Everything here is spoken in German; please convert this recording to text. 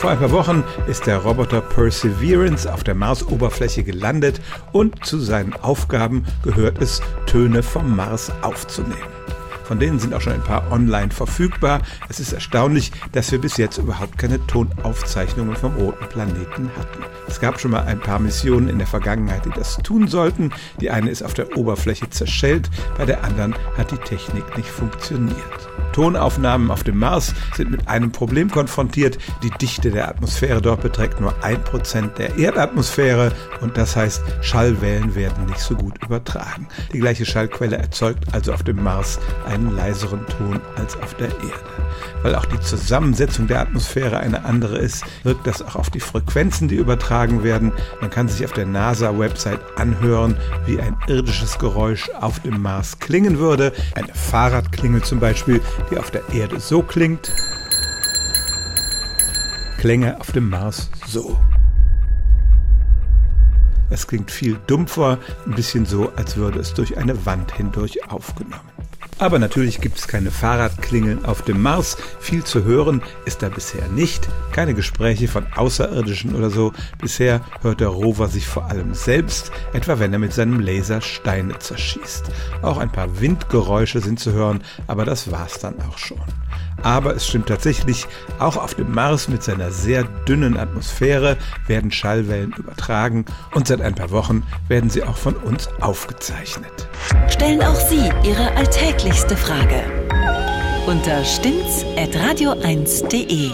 Vor ein paar Wochen ist der Roboter Perseverance auf der Marsoberfläche gelandet und zu seinen Aufgaben gehört es, Töne vom Mars aufzunehmen. Von denen sind auch schon ein paar online verfügbar. Es ist erstaunlich, dass wir bis jetzt überhaupt keine Tonaufzeichnungen vom roten Planeten hatten. Es gab schon mal ein paar Missionen in der Vergangenheit, die das tun sollten. Die eine ist auf der Oberfläche zerschellt, bei der anderen hat die Technik nicht funktioniert. Tonaufnahmen auf dem Mars sind mit einem Problem konfrontiert. Die Dichte der Atmosphäre dort beträgt nur ein Prozent der Erdatmosphäre und das heißt, Schallwellen werden nicht so gut übertragen. Die gleiche Schallquelle erzeugt also auf dem Mars einen leiseren Ton als auf der Erde. Weil auch die Zusammensetzung der Atmosphäre eine andere ist, wirkt das auch auf die Frequenzen, die übertragen werden. Man kann sich auf der NASA-Website anhören, wie ein irdisches Geräusch auf dem Mars klingen würde. Eine Fahrradklingel zum Beispiel, die auf der Erde so klingt. Klänge auf dem Mars so. Es klingt viel dumpfer, ein bisschen so, als würde es durch eine Wand hindurch aufgenommen. Aber natürlich gibt es keine Fahrradklingeln auf dem Mars. Viel zu hören ist da bisher nicht. Keine Gespräche von Außerirdischen oder so. Bisher hört der Rover sich vor allem selbst, etwa wenn er mit seinem Laser Steine zerschießt. Auch ein paar Windgeräusche sind zu hören, aber das war's dann auch schon. Aber es stimmt tatsächlich, auch auf dem Mars mit seiner sehr dünnen Atmosphäre werden Schallwellen übertragen und seit ein paar Wochen werden sie auch von uns aufgezeichnet. Stellen auch Sie Ihre alltäglichste Frage unter stimmtz.radio1.de.